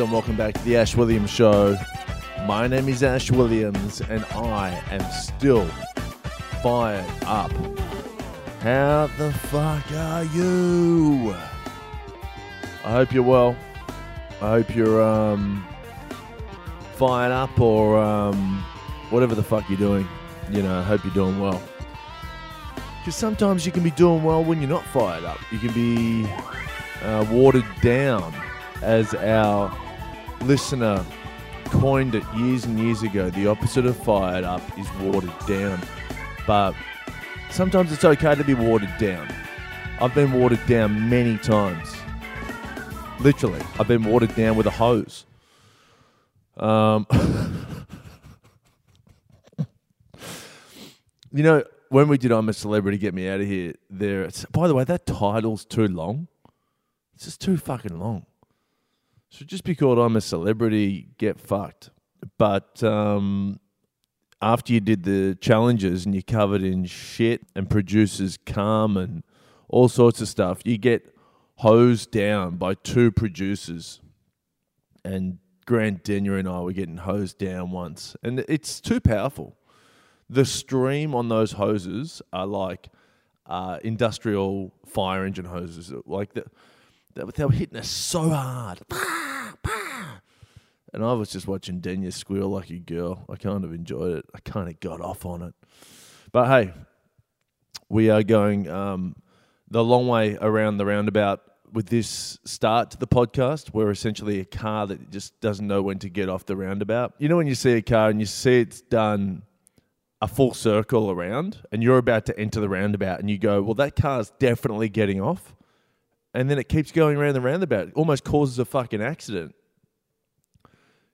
And welcome back to the Ash Williams Show. My name is Ash Williams, and I am still fired up. How the fuck are you? I hope you're well. I hope you're um, fired up or um, whatever the fuck you're doing. You know, I hope you're doing well. Because sometimes you can be doing well when you're not fired up. You can be uh, watered down, as our listener coined it years and years ago. The opposite of fired up is watered down. But sometimes it's okay to be watered down. I've been watered down many times. Literally, I've been watered down with a hose. Um, you know, when we did I'm a Celebrity, Get Me Out of Here, there. By the way, that title's too long. It's just too fucking long. Should just because I'm a Celebrity, Get Fucked. But um, after you did the challenges and you're covered in shit and producers come and all sorts of stuff, you get hosed down by two producers. And Grant Denyer and I were getting hosed down once. And it's too powerful. The stream on those hoses are like uh, industrial fire engine hoses. Like the, they were hitting us so hard. And I was just watching Denyer squeal like a girl. I kind of enjoyed it. I kind of got off on it. But hey, we are going um, the long way around the roundabout with this start to the podcast. We're essentially a car that just doesn't know when to get off the roundabout. You know, when you see a car and you see it's done a full circle around and you're about to enter the roundabout and you go, well, that car's definitely getting off. And then it keeps going around the roundabout. It almost causes a fucking accident.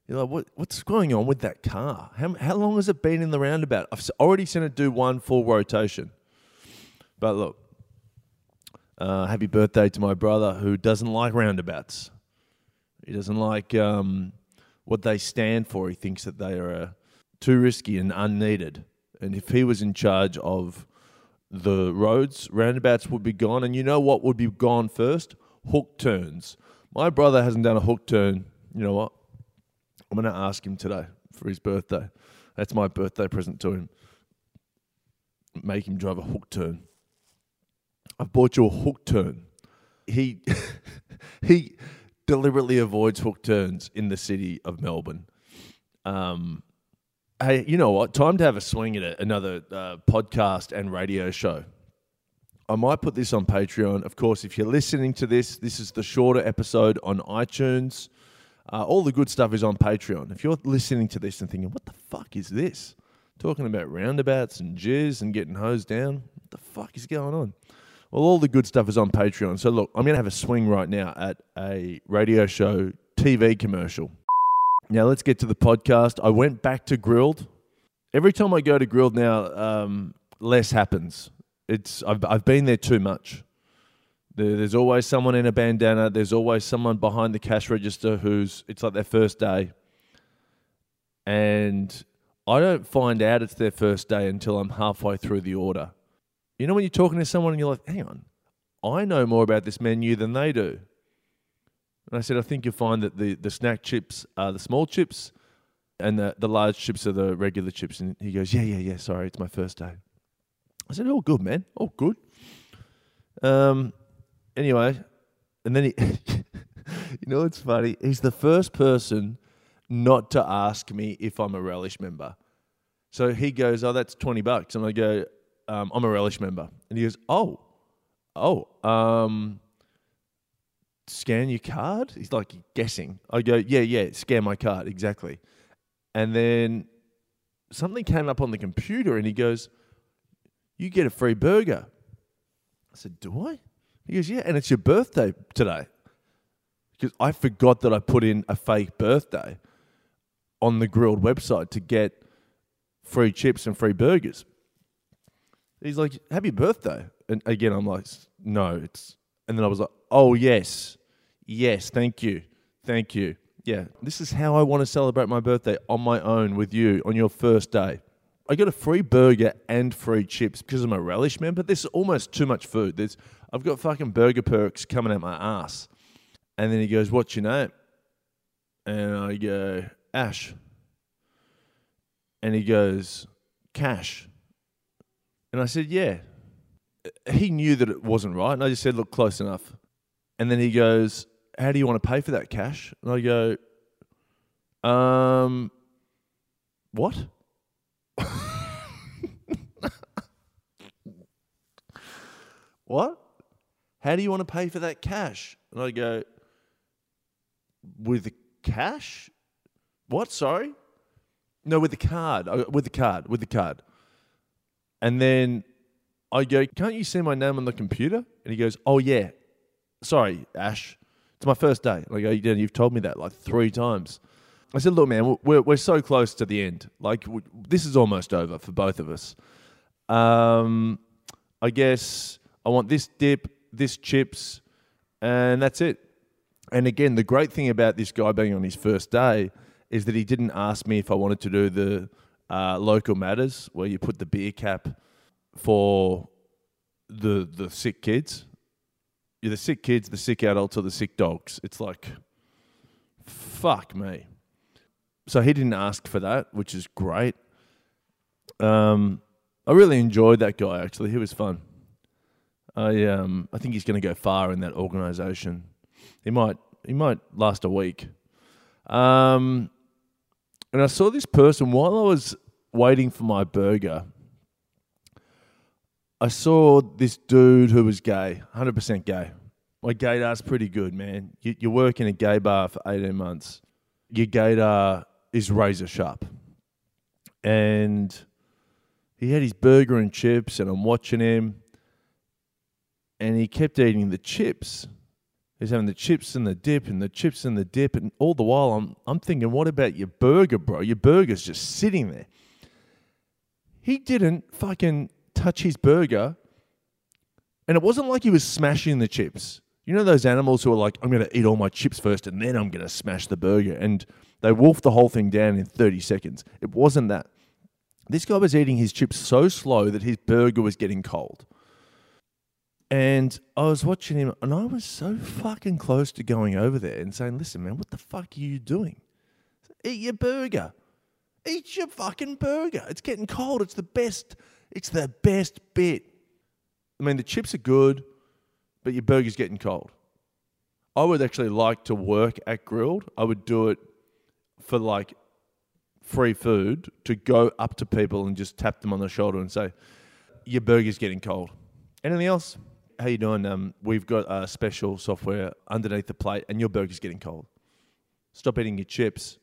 You're like, what, what's going on with that car? How, how long has it been in the roundabout? I've already seen it do one full rotation. But look, uh, happy birthday to my brother who doesn't like roundabouts. He doesn't like um, what they stand for. He thinks that they are uh, too risky and unneeded. And if he was in charge of the roads, roundabouts would be gone. And you know what would be gone first? Hook turns. My brother hasn't done a hook turn. You know what? I'm going to ask him today for his birthday. That's my birthday present to him. Make him drive a hook turn. I've bought you a hook turn. He he deliberately avoids hook turns in the city of Melbourne. Um, hey, you know what? Time to have a swing at it, another uh, podcast and radio show. I might put this on Patreon. Of course, if you're listening to this, this is the shorter episode on iTunes. Uh, all the good stuff is on Patreon. If you're listening to this and thinking, what the fuck is this? Talking about roundabouts and jizz and getting hosed down. What the fuck is going on? Well, all the good stuff is on Patreon. So, look, I'm going to have a swing right now at a radio show TV commercial. Now, let's get to the podcast. I went back to Grill'd. Every time I go to Grill'd now, um, less happens. It's I've, I've been there too much. There, there's always someone in a bandana. There's always someone behind the cash register who's it's like their first day, and I don't find out it's their first day until I'm halfway through the order. You know when you're talking to someone and you're like, "Hang on, I know more about this menu than they do." And I said, "I think you'll find that the the snack chips are the small chips, and the the large chips are the regular chips." And he goes, "Yeah, yeah, yeah. Sorry, it's my first day." I said, "All good, man. All good." Um. Anyway, and then he, you know, it's funny. He's the first person not to ask me if I'm a relish member. So he goes, "Oh, that's twenty bucks," and I go, um, "I'm a relish member," and he goes, "Oh, oh, um." Scan your card? He's like guessing. I go, yeah, yeah, scan my card, exactly. And then something came up on the computer and he goes, You get a free burger. I said, Do I? He goes, Yeah, and it's your birthday today. Because I forgot that I put in a fake birthday on the Grill'd website to get free chips and free burgers. He's like, Happy birthday. And again, I'm like, No, it's. And then I was like, Oh, yes. Yes, thank you. Thank you. Yeah, this is how I want to celebrate my birthday on my own with you on your first day. I got a free burger and free chips because I'm a relish member. This is almost too much food. There's, I've got fucking burger perks coming out my ass. And then he goes, What's your name? And I go, Ash. And he goes, Cash. And I said, Yeah. He knew that it wasn't right. And I just said, Look, close enough. And then he goes, How do you want to pay for that cash? And I go, Um, what? What? How do you want to pay for that cash? And I go, with the cash? What? Sorry? No, with the card. With the card. With the card. And then I go, can't you see my name on the computer? And he goes, oh, yeah. Sorry, Ash. It's my first day. And I go, you've told me that like three times. I said, look, man, we're, we're so close to the end. Like, this is almost over for both of us. Um, I guess I want this dip, this chips, and that's it. And again, the great thing about this guy being on his first day is that he didn't ask me if I wanted to do the uh, local matters where you put the beer cap for the the sick kids. You're the sick kids, the sick adults, or the sick dogs. It's like, fuck me. So he didn't ask for that, which is great. Um, I really enjoyed that guy. Actually, he was fun. I um, I think he's going to go far in that organisation. He might he might last a week. Um, and I saw this person while I was waiting for my burger. I saw this dude who was gay, hundred percent gay. My gaydar's pretty good, man. You, you work in a gay bar for eighteen months. Your gaydar is razor sharp, and he had his burger and chips, and I'm watching him, and he kept eating the chips. He's having the chips and the dip and the chips and the dip, and all the while I'm I'm thinking, what about your burger, bro? Your burger's just sitting there. He didn't fucking touch his burger, and it wasn't like he was smashing the chips. You know those animals who are like, I'm gonna eat all my chips first, and then I'm gonna smash the burger, and they wolf the whole thing down in 30 seconds. It wasn't that. This guy was eating his chips so slow that his burger was getting cold. And I was watching him, and I was so fucking close to going over there and saying, Listen, man, what the fuck are you doing? Eat your burger. Eat your fucking burger. It's getting cold. It's the best. It's the best bit. I mean, the chips are good, but your burger's getting cold. I would actually like to work at Grill'd. I would do it for like free food to go up to people and just tap them on the shoulder and say, "Your burger's getting cold." Anything else? How you doing? Um, we've got a special software underneath the plate, and your burger's getting cold. Stop eating your chips.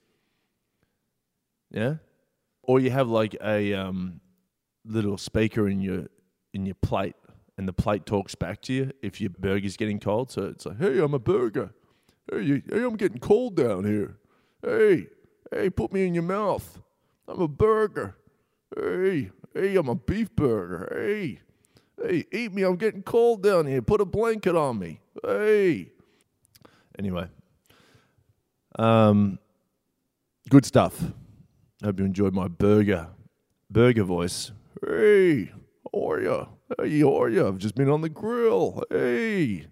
Yeah, or you have like a um, little speaker in your in your plate, and the plate talks back to you if your burger's getting cold. So it's like, "Hey, I'm a burger. Hey, you, hey, I'm getting cold down here. Hey, hey, put me in your mouth. I'm a burger. Hey, hey, I'm a beef burger. Hey, hey, eat me. I'm getting cold down here. Put a blanket on me. Hey." Anyway, um, good stuff. Hope you enjoyed my burger, burger voice. Hey, how are you? Hey, how are you? I've just been on the grill. Hey,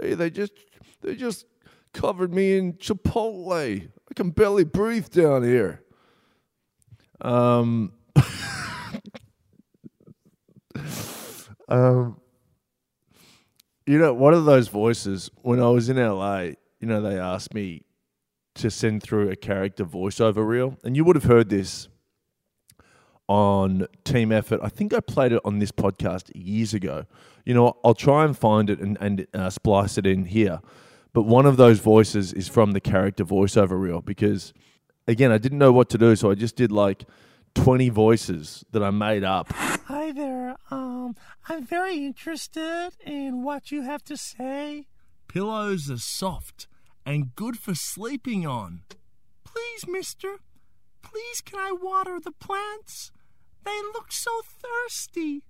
hey, they just they just covered me in Chipotle. I can barely breathe down here. Um, um, you know, one of those voices when I was in LA, you know, they asked me to send through a character voiceover reel, and you would have heard this on Team Effort. I think I played it on this podcast years ago. You know, I'll try and find it and, and uh, splice it in here. But one of those voices is from the character voiceover reel because, again, I didn't know what to do, so I just did like 20 voices that I made up. Hi there. Um, I'm very interested in what you have to say. Pillows are soft and good for sleeping on. Please, mister, please can I water the plants? They look so thirsty.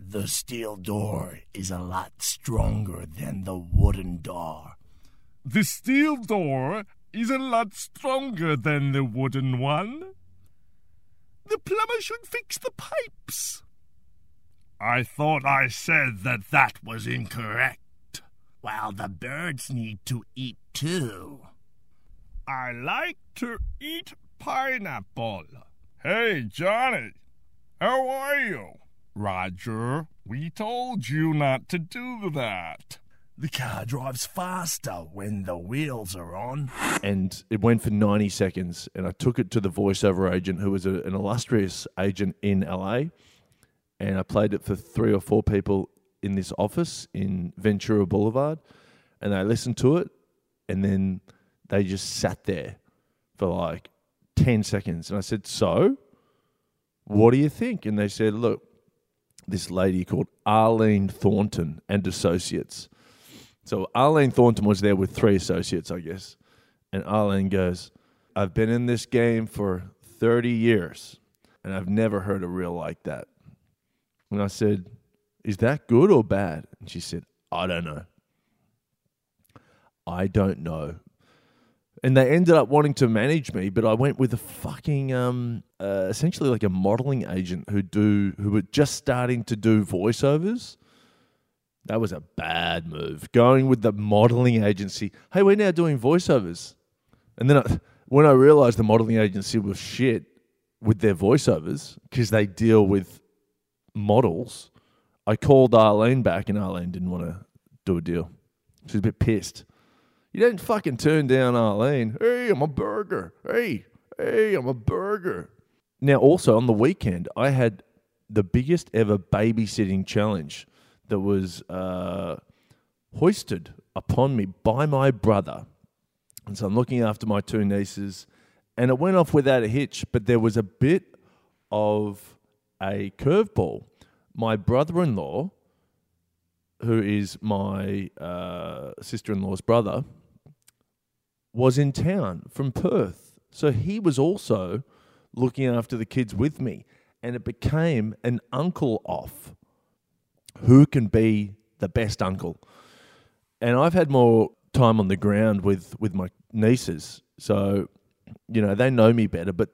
The steel door is a lot stronger than the wooden door. The steel door is a lot stronger than the wooden one. The plumber should fix the pipes. I thought I said that that was incorrect. While the birds need to eat too. I like to eat pineapple. Hey, Johnny, how are you? Roger, we told you not to do that. The car drives faster when the wheels are on. and it went for 90 seconds and i took it to the voiceover agent who was a, an illustrious agent in la and i played it for three or four people in this office in ventura boulevard and they listened to it and then they just sat there for like 10 seconds. And i said so what do you think? And they said look this lady called arlene thornton and associates. So arlene thornton was there with three associates i guess. And Arlene goes, I've been in this game for 30 years and I've never heard a reel like that. And I said, Is that good or bad? And she said, I don't know. I don't know. And they ended up wanting to manage me, but I went with a fucking, um, uh, essentially like a modeling agent who do who were just starting to do voiceovers. That was a bad move. Going with the modeling agency. Hey, we're now doing voiceovers. And then I, when I realized the modeling agency was shit with their voiceovers because they deal with models, I called Arlene back and Arlene didn't want to do a deal. She was a bit pissed. You didn't fucking turn down Arlene. Hey, I'm a burger. Hey, hey, I'm a burger. Now, also on the weekend, I had the biggest ever babysitting challenge that was uh, hoisted upon me by my brother. And so I'm looking after my two nieces, and it went off without a hitch, but there was a bit of a curveball. My brother in law, who is my uh, sister in law's brother, was in town from Perth. So he was also looking after the kids with me, and it became an uncle off. Who can be the best uncle? And I've had more time on the ground with with my nieces, so you know they know me better. But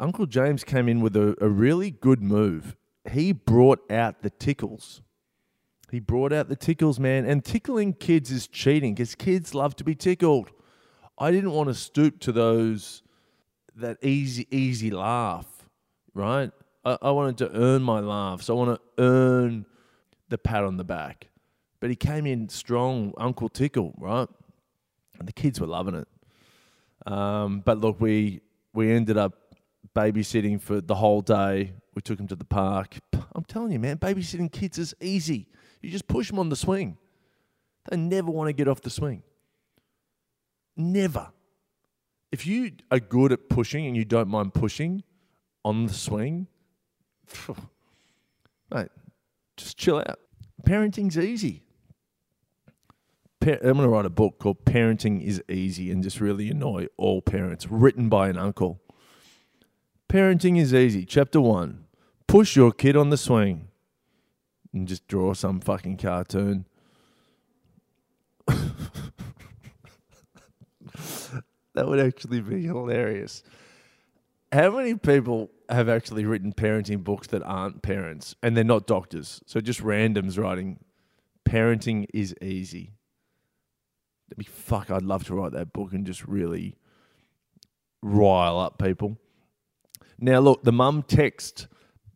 Uncle James came in with a, a really good move. He brought out the tickles. He brought out the tickles, man. And tickling kids is cheating because kids love to be tickled. I didn't want to stoop to those that easy easy laugh, right? I, I wanted to earn my laughs. I want to earn the pat on the back. But he came in strong, Uncle Tickle, right? And the kids were loving it. Um, but look, we we ended up babysitting for the whole day. We took him to the park. I'm telling you, man, babysitting kids is easy. You just push them on the swing. They never want to get off the swing. Never. If you are good at pushing and you don't mind pushing on the swing, mate, just chill out. Parenting's easy. I'm going to write a book called Parenting is Easy and just really annoy all parents, written by an uncle. Parenting is easy. Chapter one push your kid on the swing and just draw some fucking cartoon. that would actually be hilarious. How many people have actually written parenting books that aren't parents and they're not doctors? So just randoms writing, parenting is easy. That'd be fuck. I'd love to write that book and just really rile up people. Now, look, the mum text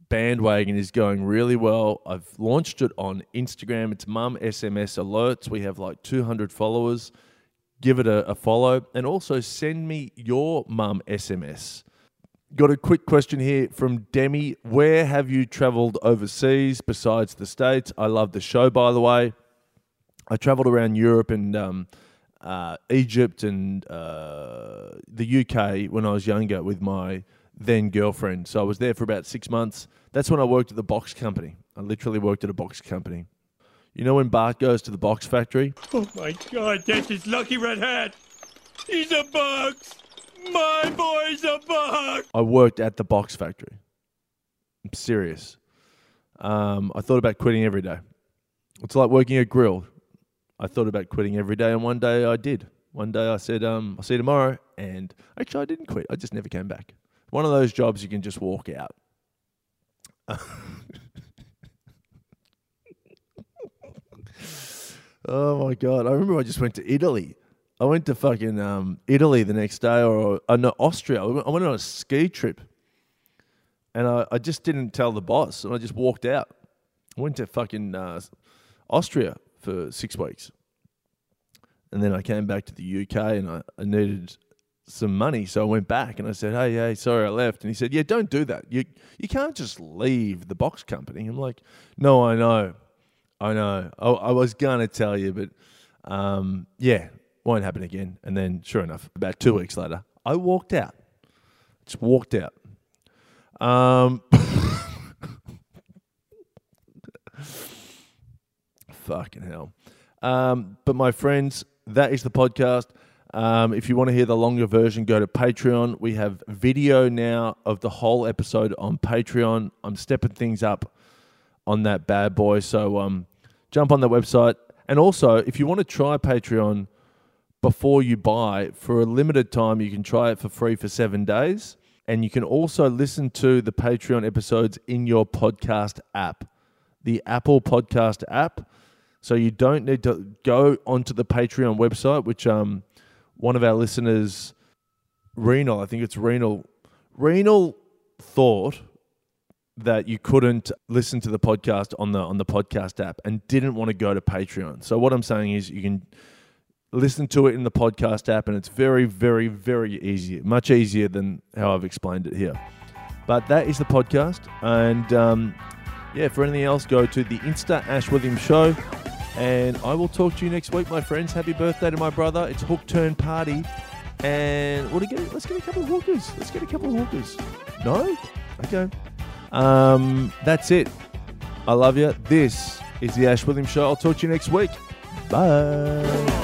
bandwagon is going really well. I've launched it on Instagram. It's mum SMS alerts. We have like 200 followers. Give it a, a follow and also send me your mum SMS. Got a quick question here from Demi. Where have you traveled overseas besides the States? I love the show, by the way. I traveled around Europe and um, uh, Egypt and uh, the UK when I was younger with my then girlfriend. So I was there for about six months. That's when I worked at the box company. I literally worked at a box company. You know when Bart goes to the box factory? Oh my god, that's his lucky red hat! He's a box! My boy's a box! I worked at the box factory. I'm serious. Um, I thought about quitting every day. It's like working a grill. I thought about quitting every day, and one day I did. One day I said, um, "I'll see you tomorrow," and actually I didn't quit. I just never came back. One of those jobs you can just walk out. oh my god! I remember I just went to Italy. I went to fucking um, Italy the next day, or uh, no, Austria. I went, on a ski trip, and I, I just didn't tell the boss, and I just walked out. I went to fucking uh, Austria for six weeks, and then I came back to the UK, and I, I needed some money, so I went back and I said, "Hey, hey, sorry, I left." And he said, "Yeah, don't do that. You you can't just leave the box company." I'm like, "No, I know, I know. I, I was gonna tell you, but um, yeah, won't happen again." And then, sure enough, about two weeks later, I walked out. Just walked out. Um, fucking hell. Um, but my friends, that is the podcast. Um, if you want to hear the longer version, go to Patreon. We have video now of the whole episode on Patreon. I'm stepping things up on that bad boy. So um, jump on the website. And also, if you want to try Patreon before you buy, for a limited time, you can try it for free for seven days. And you can also listen to the Patreon episodes in your podcast app, the Apple Podcast app. So you don't need to go onto the Patreon website, which um, one of our listeners, Renal, I think it's Renal, Renal thought that you couldn't listen to the podcast on the on the podcast app and didn't want to go to Patreon. So what I'm saying is you can listen to it in the podcast app and it's very very very easy, much easier than how I've explained it here. But that is the podcast and um, yeah, for anything else go to the Insta Ash Williams show and I will talk to you next week, my friends. Happy birthday to my brother. It's hook turn party. And what do get? Let's get a couple of hookers. Let's get a couple of hookers. No? Okay. Um, that's it. I love you. This is the Ash Williams Show. I'll talk to you next week. Bye.